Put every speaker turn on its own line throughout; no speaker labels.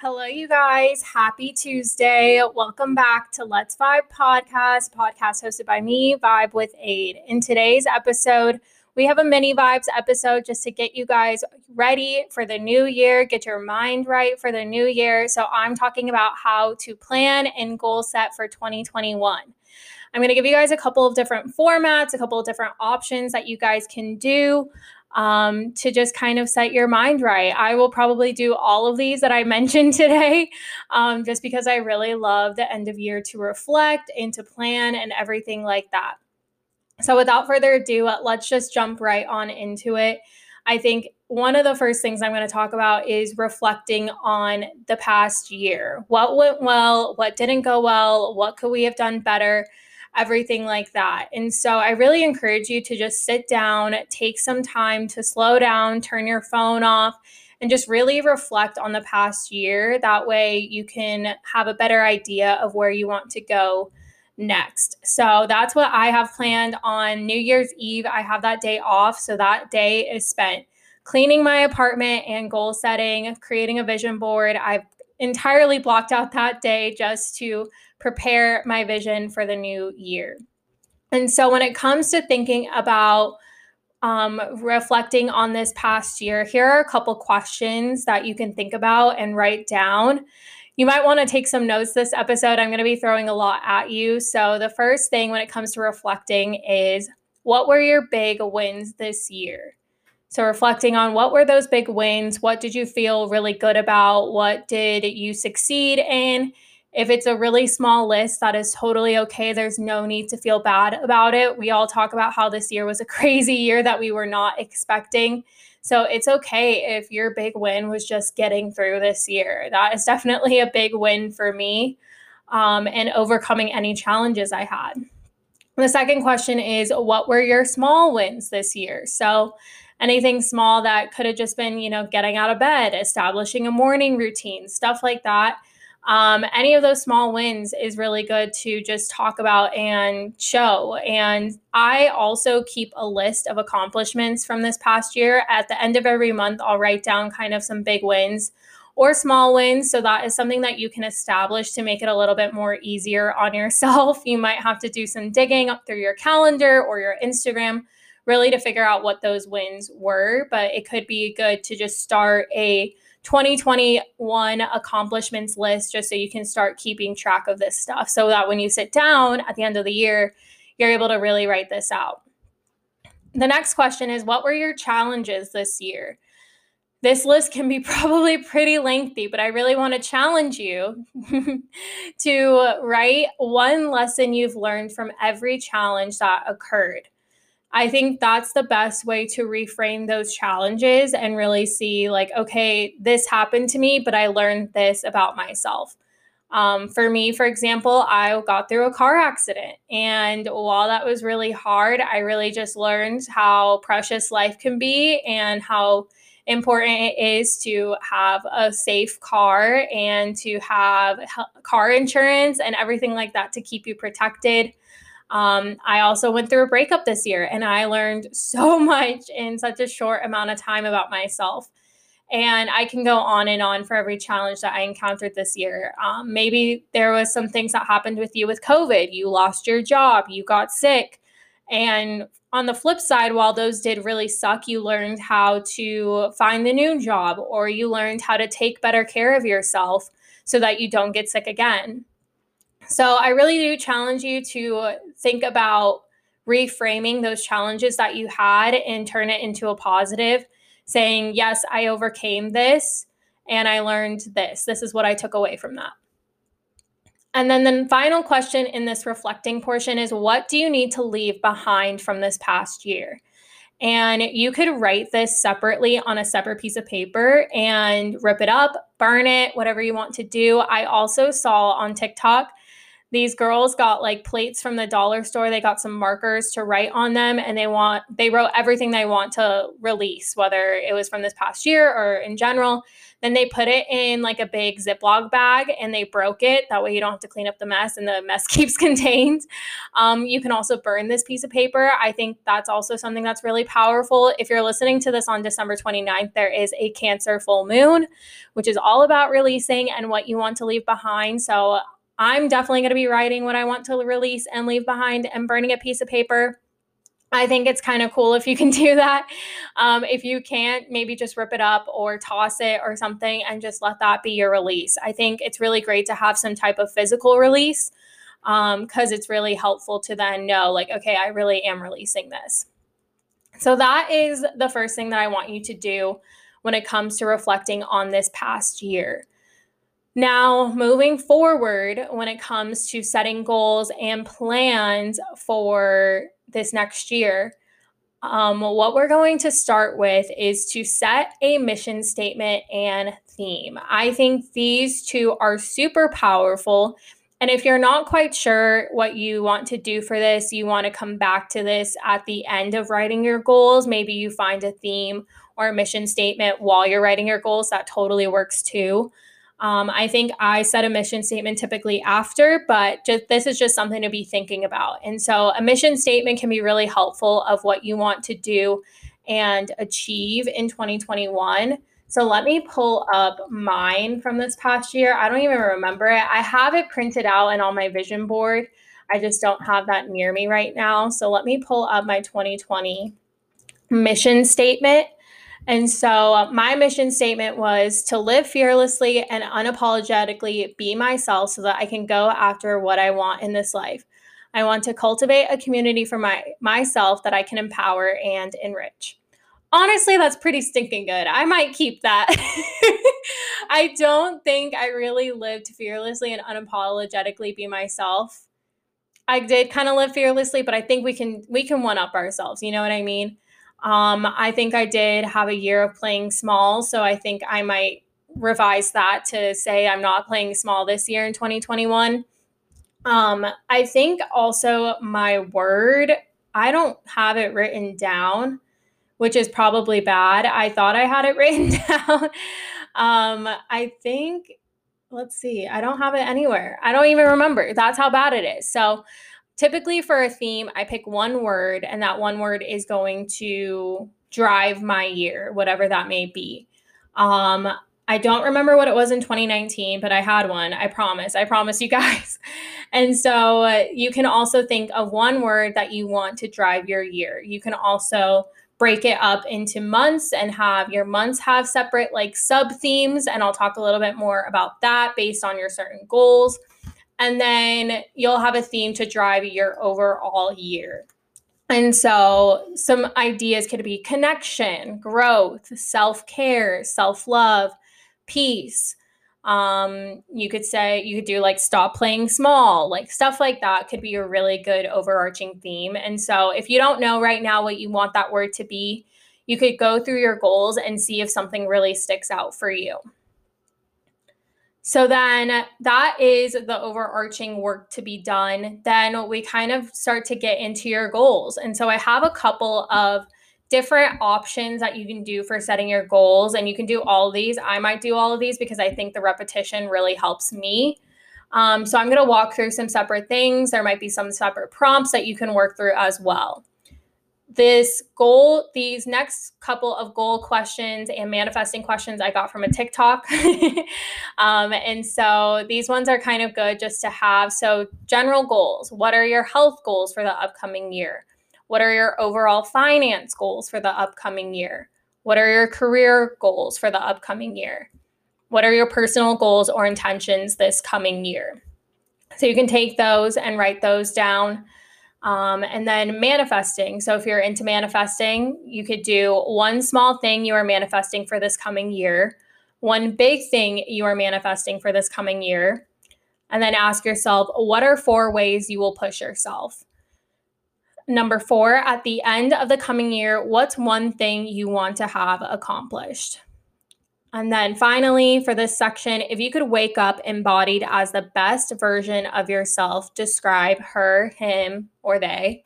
Hello, you guys. Happy Tuesday. Welcome back to Let's Vibe podcast, podcast hosted by me, Vibe with Aid. In today's episode, we have a mini vibes episode just to get you guys ready for the new year, get your mind right for the new year. So, I'm talking about how to plan and goal set for 2021. I'm going to give you guys a couple of different formats, a couple of different options that you guys can do um, to just kind of set your mind right. I will probably do all of these that I mentioned today um, just because I really love the end of year to reflect and to plan and everything like that. So, without further ado, let's just jump right on into it. I think one of the first things I'm going to talk about is reflecting on the past year. What went well? What didn't go well? What could we have done better? Everything like that. And so I really encourage you to just sit down, take some time to slow down, turn your phone off, and just really reflect on the past year. That way you can have a better idea of where you want to go next. So that's what I have planned on New Year's Eve. I have that day off. So that day is spent cleaning my apartment and goal setting, creating a vision board. I've entirely blocked out that day just to prepare my vision for the new year. And so when it comes to thinking about um, reflecting on this past year, here are a couple questions that you can think about and write down. You might want to take some notes this episode. I'm going to be throwing a lot at you. So, the first thing when it comes to reflecting is what were your big wins this year? So, reflecting on what were those big wins? What did you feel really good about? What did you succeed in? If it's a really small list, that is totally okay. There's no need to feel bad about it. We all talk about how this year was a crazy year that we were not expecting. So it's okay if your big win was just getting through this year. That is definitely a big win for me um, and overcoming any challenges I had. The second question is What were your small wins this year? So anything small that could have just been, you know, getting out of bed, establishing a morning routine, stuff like that. Um, any of those small wins is really good to just talk about and show. And I also keep a list of accomplishments from this past year. At the end of every month, I'll write down kind of some big wins or small wins. So that is something that you can establish to make it a little bit more easier on yourself. You might have to do some digging up through your calendar or your Instagram really to figure out what those wins were. But it could be good to just start a 2021 accomplishments list just so you can start keeping track of this stuff so that when you sit down at the end of the year, you're able to really write this out. The next question is What were your challenges this year? This list can be probably pretty lengthy, but I really want to challenge you to write one lesson you've learned from every challenge that occurred. I think that's the best way to reframe those challenges and really see, like, okay, this happened to me, but I learned this about myself. Um, for me, for example, I got through a car accident. And while that was really hard, I really just learned how precious life can be and how important it is to have a safe car and to have car insurance and everything like that to keep you protected. Um, I also went through a breakup this year and I learned so much in such a short amount of time about myself. And I can go on and on for every challenge that I encountered this year. Um, maybe there was some things that happened with you with COVID. You lost your job, you got sick. And on the flip side, while those did really suck, you learned how to find the new job or you learned how to take better care of yourself so that you don't get sick again. So I really do challenge you to think about reframing those challenges that you had and turn it into a positive, saying, Yes, I overcame this and I learned this. This is what I took away from that. And then the final question in this reflecting portion is What do you need to leave behind from this past year? And you could write this separately on a separate piece of paper and rip it up, burn it, whatever you want to do. I also saw on TikTok these girls got like plates from the dollar store they got some markers to write on them and they want they wrote everything they want to release whether it was from this past year or in general Then they put it in like a big Ziploc bag and they broke it. That way you don't have to clean up the mess and the mess keeps contained. Um, you can also burn this piece of paper. I think that's also something that's really powerful. If you're listening to this on December 29th, there is a Cancer full moon, which is all about releasing and what you want to leave behind. So I'm definitely going to be writing what I want to release and leave behind and burning a piece of paper I think it's kind of cool if you can do that. Um, if you can't, maybe just rip it up or toss it or something and just let that be your release. I think it's really great to have some type of physical release because um, it's really helpful to then know, like, okay, I really am releasing this. So, that is the first thing that I want you to do when it comes to reflecting on this past year. Now, moving forward, when it comes to setting goals and plans for this next year, um, what we're going to start with is to set a mission statement and theme. I think these two are super powerful. And if you're not quite sure what you want to do for this, you want to come back to this at the end of writing your goals. Maybe you find a theme or a mission statement while you're writing your goals. That totally works too. Um, I think I set a mission statement typically after, but just, this is just something to be thinking about. And so a mission statement can be really helpful of what you want to do and achieve in 2021. So let me pull up mine from this past year. I don't even remember it. I have it printed out and on my vision board. I just don't have that near me right now. So let me pull up my 2020 mission statement. And so, my mission statement was to live fearlessly and unapologetically be myself so that I can go after what I want in this life. I want to cultivate a community for my myself that I can empower and enrich. Honestly, that's pretty stinking good. I might keep that. I don't think I really lived fearlessly and unapologetically be myself. I did kind of live fearlessly, but I think we can we can one up ourselves. You know what I mean? Um, I think I did have a year of playing small, so I think I might revise that to say I'm not playing small this year in 2021. Um, I think also my word, I don't have it written down, which is probably bad. I thought I had it written down. um, I think, let's see, I don't have it anywhere. I don't even remember. That's how bad it is. So typically for a theme, I pick one word, and that one word is going to drive my year, whatever that may be. Um, I don't remember what it was in 2019, but I had one. I promise. I promise you guys. And so uh, you can also think of one word that you want to drive your year. You can also break it up into months and have your months have separate like sub themes. And I'll talk a little bit more about that based on your certain goals and then you'll have a theme to drive your overall year. And so, some ideas could be connection, growth, self care, self love, peace. Um, you could say, you could do like stop playing small, like stuff like that could be a really good overarching theme. And so, if you don't know right now what you want that word to be, you could go through your goals and see if something really sticks out for you. So then that is the overarching work to be done. Then we kind of start to get into your goals. And so I have a couple of different options that you can do for setting your goals. And you can do all these. I might do all of these because I think the repetition really helps me. Um, so I'm going to walk through some separate things. There might be some separate prompts that you can work through as well this goal, these next couple of goal questions and manifesting questions I got from a TikTok. um, and so these ones are kind of good just to have. So, general goals what are your health goals for the upcoming year? What are your overall finance goals for the upcoming year? What are your career goals for the upcoming year? What are your personal goals or intentions this coming year? So, you can take those and write those down. Um, and then manifesting. So, if you're into manifesting, you could do one small thing you are manifesting for this coming year, one big thing you are manifesting for this coming year, and then ask yourself, what are four ways you will push yourself? Number four, at the end of the coming year, what's one thing you want to have accomplished? And then finally, for this section, if you could wake up embodied as the best version of yourself, describe her, him, or they.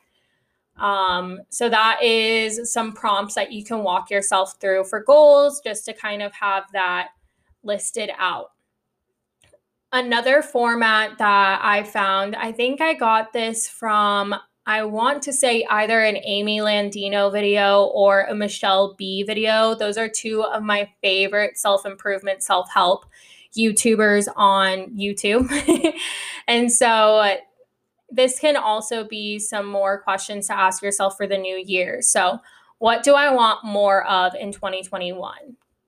Um, so that is some prompts that you can walk yourself through for goals, just to kind of have that listed out. Another format that I found, I think I got this from, I want to say either an Amy Landino video or a Michelle B video. Those are two of my favorite self improvement, self help YouTubers on YouTube. and so uh, this can also be some more questions to ask yourself for the new year. So, what do I want more of in 2021?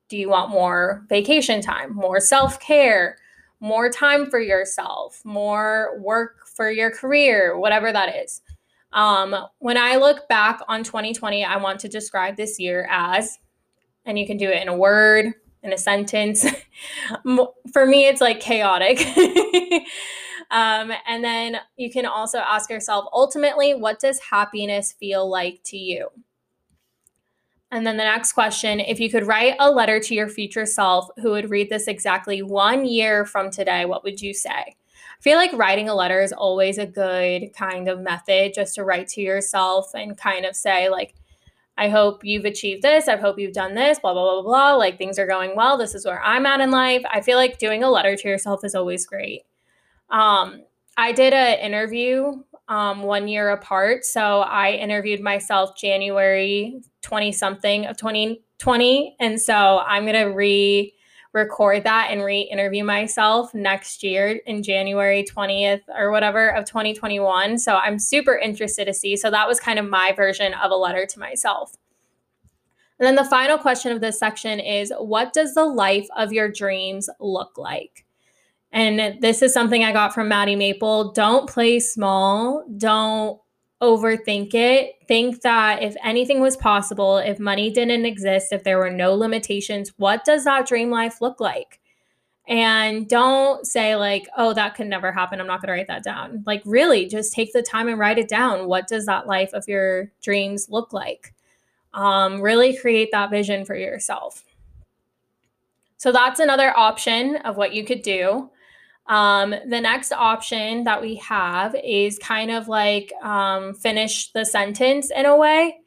Do you want more vacation time, more self care, more time for yourself, more work for your career, whatever that is? Um, when I look back on 2020, I want to describe this year as, and you can do it in a word, in a sentence. For me, it's like chaotic. um, and then you can also ask yourself ultimately, what does happiness feel like to you? And then the next question if you could write a letter to your future self who would read this exactly one year from today, what would you say? Feel like writing a letter is always a good kind of method just to write to yourself and kind of say, like, I hope you've achieved this. I hope you've done this, blah, blah, blah, blah. Like things are going well. This is where I'm at in life. I feel like doing a letter to yourself is always great. Um, I did an interview um, one year apart. So I interviewed myself January 20 something of 2020. And so I'm going to re record that and re-interview myself next year in January 20th or whatever of 2021. So I'm super interested to see. So that was kind of my version of a letter to myself. And then the final question of this section is what does the life of your dreams look like? And this is something I got from Maddie Maple. Don't play small. Don't overthink it. Think that if anything was possible, if money didn't exist, if there were no limitations, what does that dream life look like? And don't say, like, oh, that could never happen. I'm not going to write that down. Like, really, just take the time and write it down. What does that life of your dreams look like? Um, really create that vision for yourself. So, that's another option of what you could do. Um, the next option that we have is kind of like um, finish the sentence in a way.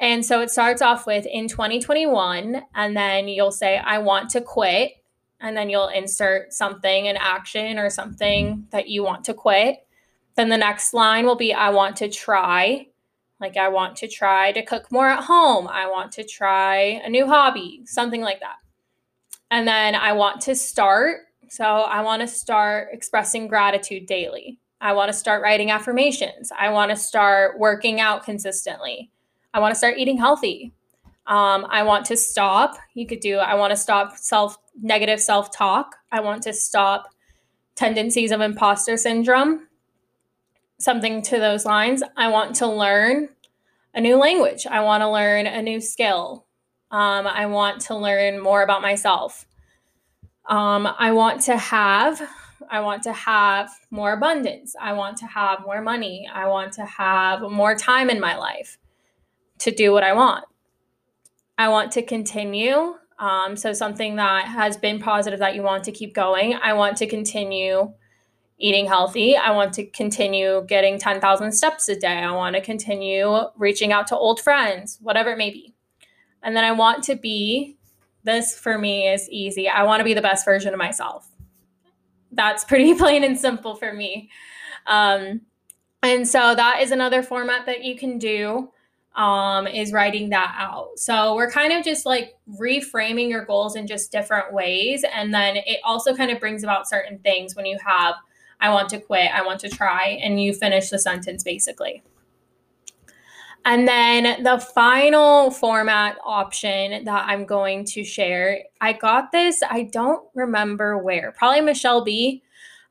And so it starts off with in 2021, and then you'll say, I want to quit. And then you'll insert something, an action or something that you want to quit. Then the next line will be, I want to try. Like, I want to try to cook more at home. I want to try a new hobby, something like that. And then I want to start so I want to start expressing gratitude daily. I want to start writing affirmations. I want to start working out consistently. I want to start eating healthy. Um, I want to stop. You could do, I want to stop self negative self talk. I want to stop tendencies of imposter syndrome, something to those lines. I want to learn a new language. I want to learn a new skill. Um, I want to learn more about myself. Um, I want to have, I want to have more abundance. I want to have more money. I want to have more time in my life to do what I want. I want to continue. Um, so, something that has been positive that you want to keep going. I want to continue eating healthy. I want to continue getting 10,000 steps a day. I want to continue reaching out to old friends, whatever it may be. And then I want to be this for me is easy. I want to be the best version of myself. That's pretty plain and simple for me. Um, and so that is another format that you can do um, is writing that out. So we're kind of just like reframing your goals in just different ways. And then it also kind of brings about certain things when you have, I want to quit, I want to try, and you finish the sentence basically. And then the final format option that I'm going to share, I got this, I don't remember where, probably Michelle B.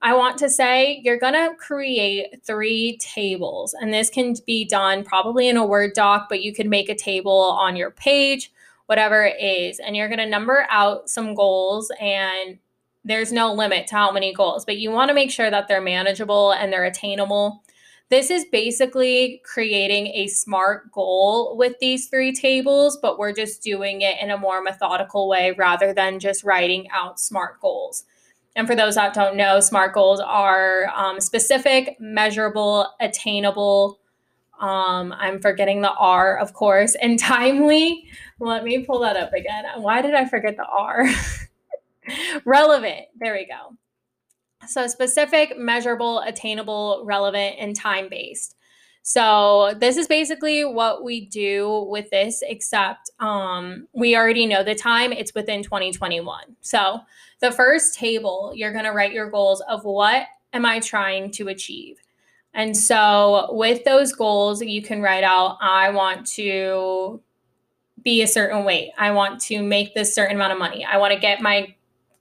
I want to say you're going to create three tables, and this can be done probably in a Word doc, but you could make a table on your page, whatever it is. And you're going to number out some goals, and there's no limit to how many goals, but you want to make sure that they're manageable and they're attainable. This is basically creating a smart goal with these three tables, but we're just doing it in a more methodical way rather than just writing out smart goals. And for those that don't know, SMART goals are um, specific, measurable, attainable. Um, I'm forgetting the R, of course, and timely. Let me pull that up again. Why did I forget the R? relevant. There we go. So, specific, measurable, attainable, relevant, and time based. So, this is basically what we do with this, except um, we already know the time, it's within 2021. So, the first table, you're going to write your goals of what am I trying to achieve? And so, with those goals, you can write out I want to be a certain weight. I want to make this certain amount of money. I want to get my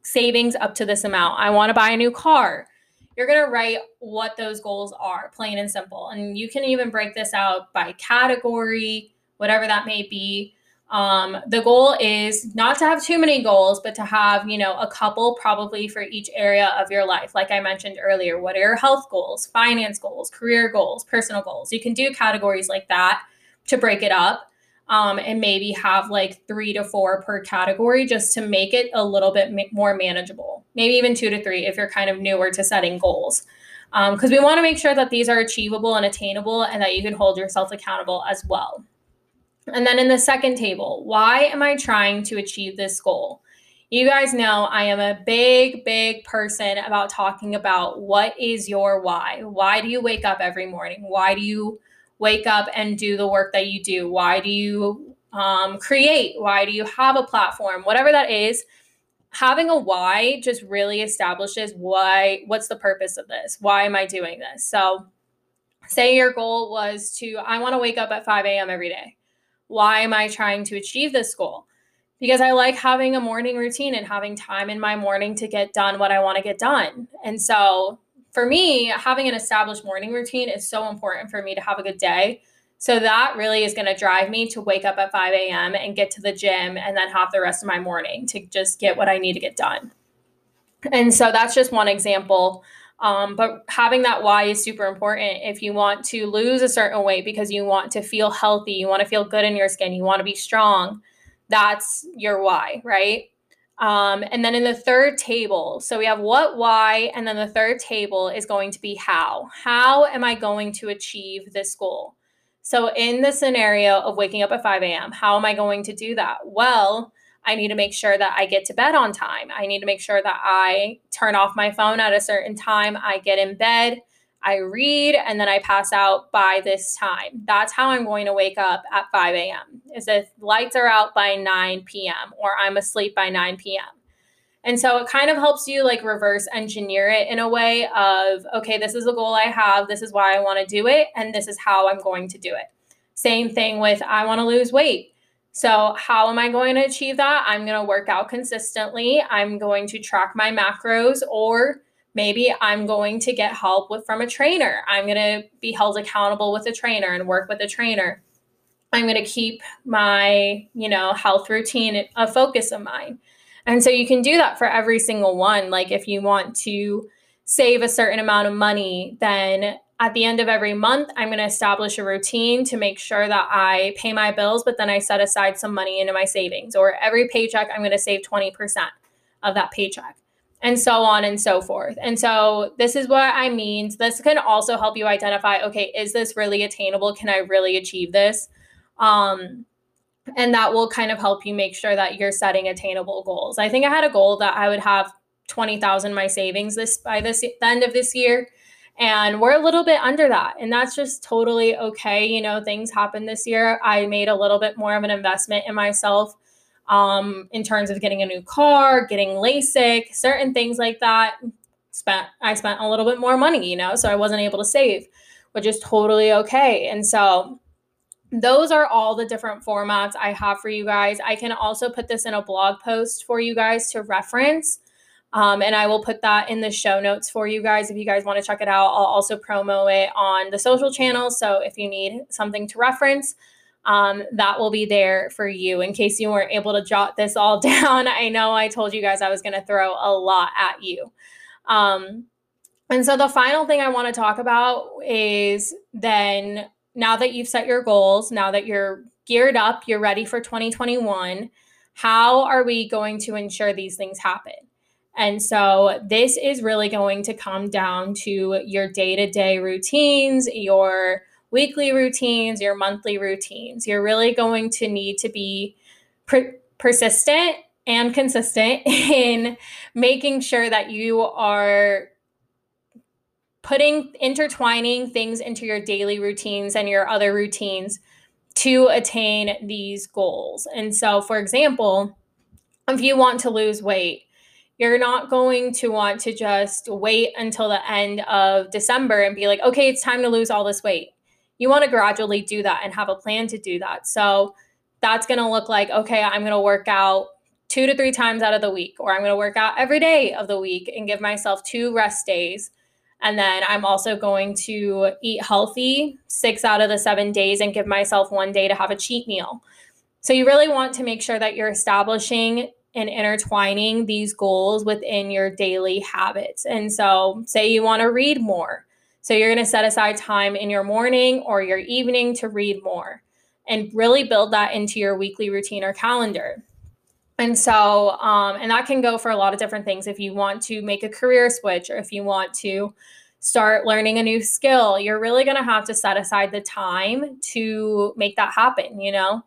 savings up to this amount. I want to buy a new car. You're going to write what those goals are, plain and simple. And you can even break this out by category, whatever that may be. Um, the goal is not to have too many goals, but to have, you know, a couple probably for each area of your life. Like I mentioned earlier, what are your health goals, finance goals, career goals, personal goals? You can do categories like that to break it up um, and maybe have like three to four per category just to make it a little bit ma- more manageable. Maybe even two to three if you're kind of newer to setting goals. Because um, we want to make sure that these are achievable and attainable and that you can hold yourself accountable as well. And then in the second table, why am I trying to achieve this goal? You guys know I am a big, big person about talking about what is your why? Why do you wake up every morning? Why do you wake up and do the work that you do? Why do you um, create? Why do you have a platform? Whatever that is, having a why just really establishes why, what's the purpose of this? Why am I doing this? So, say your goal was to, I want to wake up at 5 a.m. every day. Why am I trying to achieve this goal? Because I like having a morning routine and having time in my morning to get done what I want to get done. And so for me, having an established morning routine is so important for me to have a good day. So that really is going to drive me to wake up at 5 a.m. and get to the gym and then have the rest of my morning to just get what I need to get done. And so that's just one example. Um, but having that why is super important. If you want to lose a certain weight because you want to feel healthy, you want to feel good in your skin, you want to be strong, that's your why, right? Um, and then in the third table, so we have what, why, and then the third table is going to be how. How am I going to achieve this goal? So, in the scenario of waking up at 5 a.m., how am I going to do that? Well, I need to make sure that I get to bed on time. I need to make sure that I turn off my phone at a certain time. I get in bed I read, and then I pass out by this time. That's how I'm going to wake up at 5 a.m. Is if lights are out by 9 p.m. or I'm asleep by 9 p.m. And so it kind of helps you like reverse engineer it in a way of, okay, this is the goal I have. This is why I want to do it. And this is how I'm going to do it. Same thing with I want to lose weight. So, how am I going to achieve that? I'm going to work out consistently. I'm going to track my macros or maybe I'm going to get help with from a trainer. I'm going to be held accountable with a trainer and work with a trainer. I'm going to keep my, you know, health routine a focus of mine. And so you can do that for every single one. Like if you want to save a certain amount of money, then at the end of every month, I'm going to establish a routine to make sure that I pay my bills, but then I set aside some money into my savings. Or every paycheck, I'm going to save 20% of that paycheck and so on and so forth. And so this is what I mean. This can also help you identify okay, is this really attainable? Can I really achieve this? Um, and that will kind of help you make sure that you're setting attainable goals. I think I had a goal that I would have 20,000 my savings this by this the end of this year and we're a little bit under that and that's just totally okay you know things happened this year i made a little bit more of an investment in myself um, in terms of getting a new car, getting LASIK, certain things like that. Spent I spent a little bit more money, you know, so I wasn't able to save, which is totally okay. And so those are all the different formats I have for you guys. I can also put this in a blog post for you guys to reference. Um, and I will put that in the show notes for you guys if you guys want to check it out. I'll also promo it on the social channels. So if you need something to reference, um, that will be there for you in case you weren't able to jot this all down. I know I told you guys I was going to throw a lot at you. Um, and so the final thing I want to talk about is then now that you've set your goals, now that you're geared up, you're ready for 2021, how are we going to ensure these things happen? And so this is really going to come down to your day to day routines, your weekly routines, your monthly routines. You're really going to need to be per- persistent and consistent in making sure that you are putting intertwining things into your daily routines and your other routines to attain these goals. And so, for example, if you want to lose weight, you're not going to want to just wait until the end of December and be like, okay, it's time to lose all this weight. You want to gradually do that and have a plan to do that. So that's going to look like, okay, I'm going to work out two to three times out of the week, or I'm going to work out every day of the week and give myself two rest days. And then I'm also going to eat healthy six out of the seven days and give myself one day to have a cheat meal. So you really want to make sure that you're establishing and intertwining these goals within your daily habits. And so, say you want to read more. So, you're going to set aside time in your morning or your evening to read more and really build that into your weekly routine or calendar. And so, um, and that can go for a lot of different things. If you want to make a career switch or if you want to start learning a new skill, you're really going to have to set aside the time to make that happen, you know?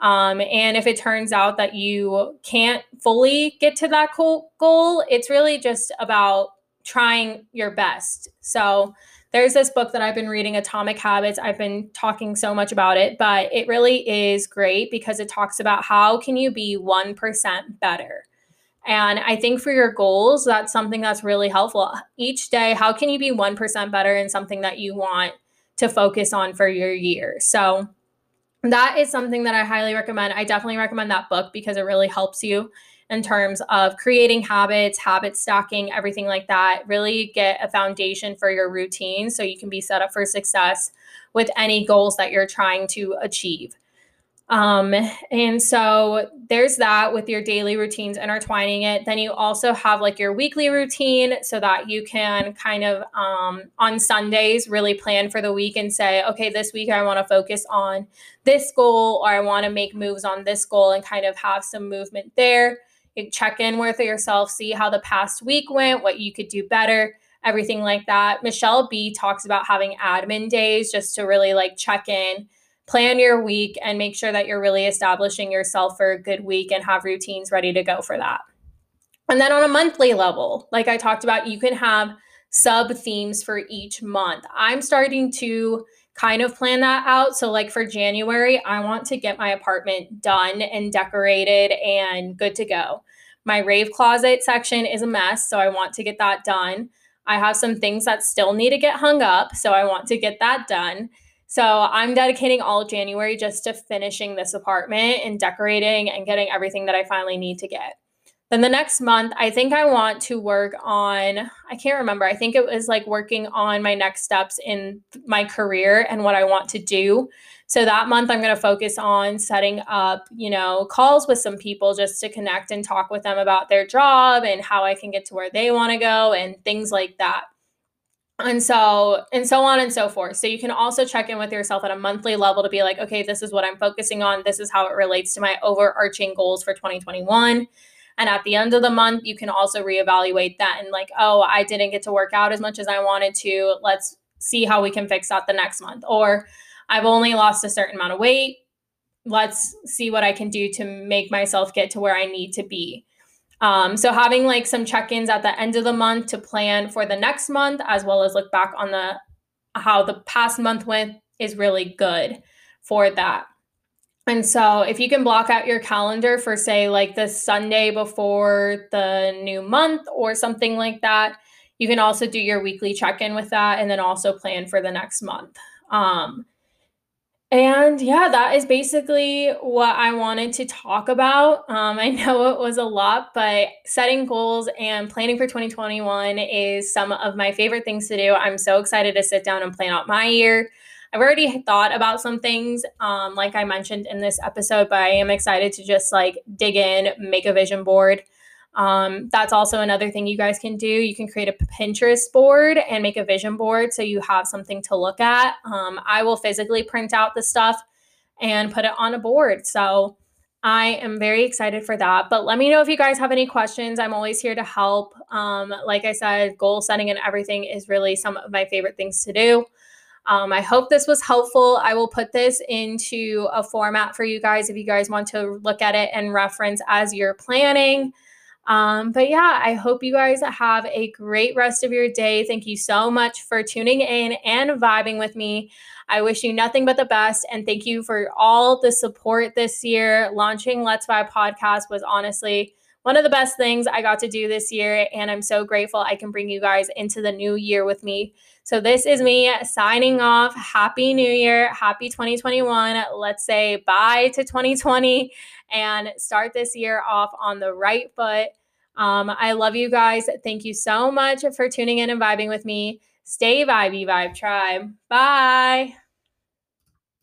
Um, and if it turns out that you can't fully get to that goal, it's really just about trying your best. So there's this book that I've been reading, Atomic Habits. I've been talking so much about it, but it really is great because it talks about how can you be 1% better. And I think for your goals, that's something that's really helpful. Each day, how can you be 1% better in something that you want to focus on for your year? So that is something that I highly recommend. I definitely recommend that book because it really helps you in terms of creating habits, habit stacking, everything like that. Really get a foundation for your routine so you can be set up for success with any goals that you're trying to achieve. Um, and so there's that with your daily routines intertwining it. Then you also have like your weekly routine so that you can kind of um, on Sundays really plan for the week and say, okay, this week I want to focus on this goal or I want to make moves on this goal and kind of have some movement there. Check in with yourself, see how the past week went, what you could do better everything like that. Michelle B talks about having admin days just to really like check in plan your week and make sure that you're really establishing yourself for a good week and have routines ready to go for that. And then on a monthly level, like I talked about, you can have sub themes for each month. I'm starting to kind of plan that out. So, like for January, I want to get my apartment done and decorated and good to go. My rave closet section is a mess, so I want to get that done. I have some things that still need to get hung up, so I want to get that done. So I'm dedicating all January just to finishing this apartment and decorating and getting everything that I finally need to get. Then the next month, I think I want to work on, I can't remember, I think it was like working on my next steps in my career and what I want to do. So that month, I'm going to focus on setting up, you know, calls with some people just to connect and talk with them about their job and how I can get to where they want to go and things like that. And so and so on and so forth. So you can also check in with yourself at a monthly level to be like okay this is what i'm focusing on. This is how it relates to my overarching goals for 2021 and at the end of the month you can also reevaluate that and like oh i didn't get to work out as much as i wanted to. Let's see how we can fix that the next month. Or i've only lost a certain amount of weight. Let's see what i can do to make myself get to where i need to be. Um, so having like some check-ins at the end of the month to plan for the next month, as well as look back on the how the past month went, is really good for that. And so if you can block out your calendar for say like the Sunday before the new month or something like that, you can also do your weekly check-in with that and then also plan for the next month. Um, and yeah, that is basically what I wanted to talk about. Um, I know it was a lot, but setting goals and planning for 2021 is some of my favorite things to do. I'm so excited to sit down and plan out my year. I've already thought about some things, um, like I mentioned in this episode, but I am excited to just like dig in, make a vision board. Um, that's also another thing you guys can do. You can create a Pinterest board and make a vision board so you have something to look at. Um, I will physically print out the stuff and put it on a board. So I am very excited for that. But let me know if you guys have any questions. I'm always here to help. Um, like I said, goal setting and everything is really some of my favorite things to do. Um, I hope this was helpful. I will put this into a format for you guys if you guys want to look at it and reference as you're planning. Um, but yeah, I hope you guys have a great rest of your day. Thank you so much for tuning in and vibing with me. I wish you nothing but the best. And thank you for all the support this year. Launching Let's Vibe podcast was honestly one of the best things I got to do this year. And I'm so grateful I can bring you guys into the new year with me. So, this is me signing off. Happy New Year. Happy 2021. Let's say bye to 2020 and start this year off on the right foot. Um, I love you guys. Thank you so much for tuning in and vibing with me. Stay vibey, Vibe Tribe. Bye.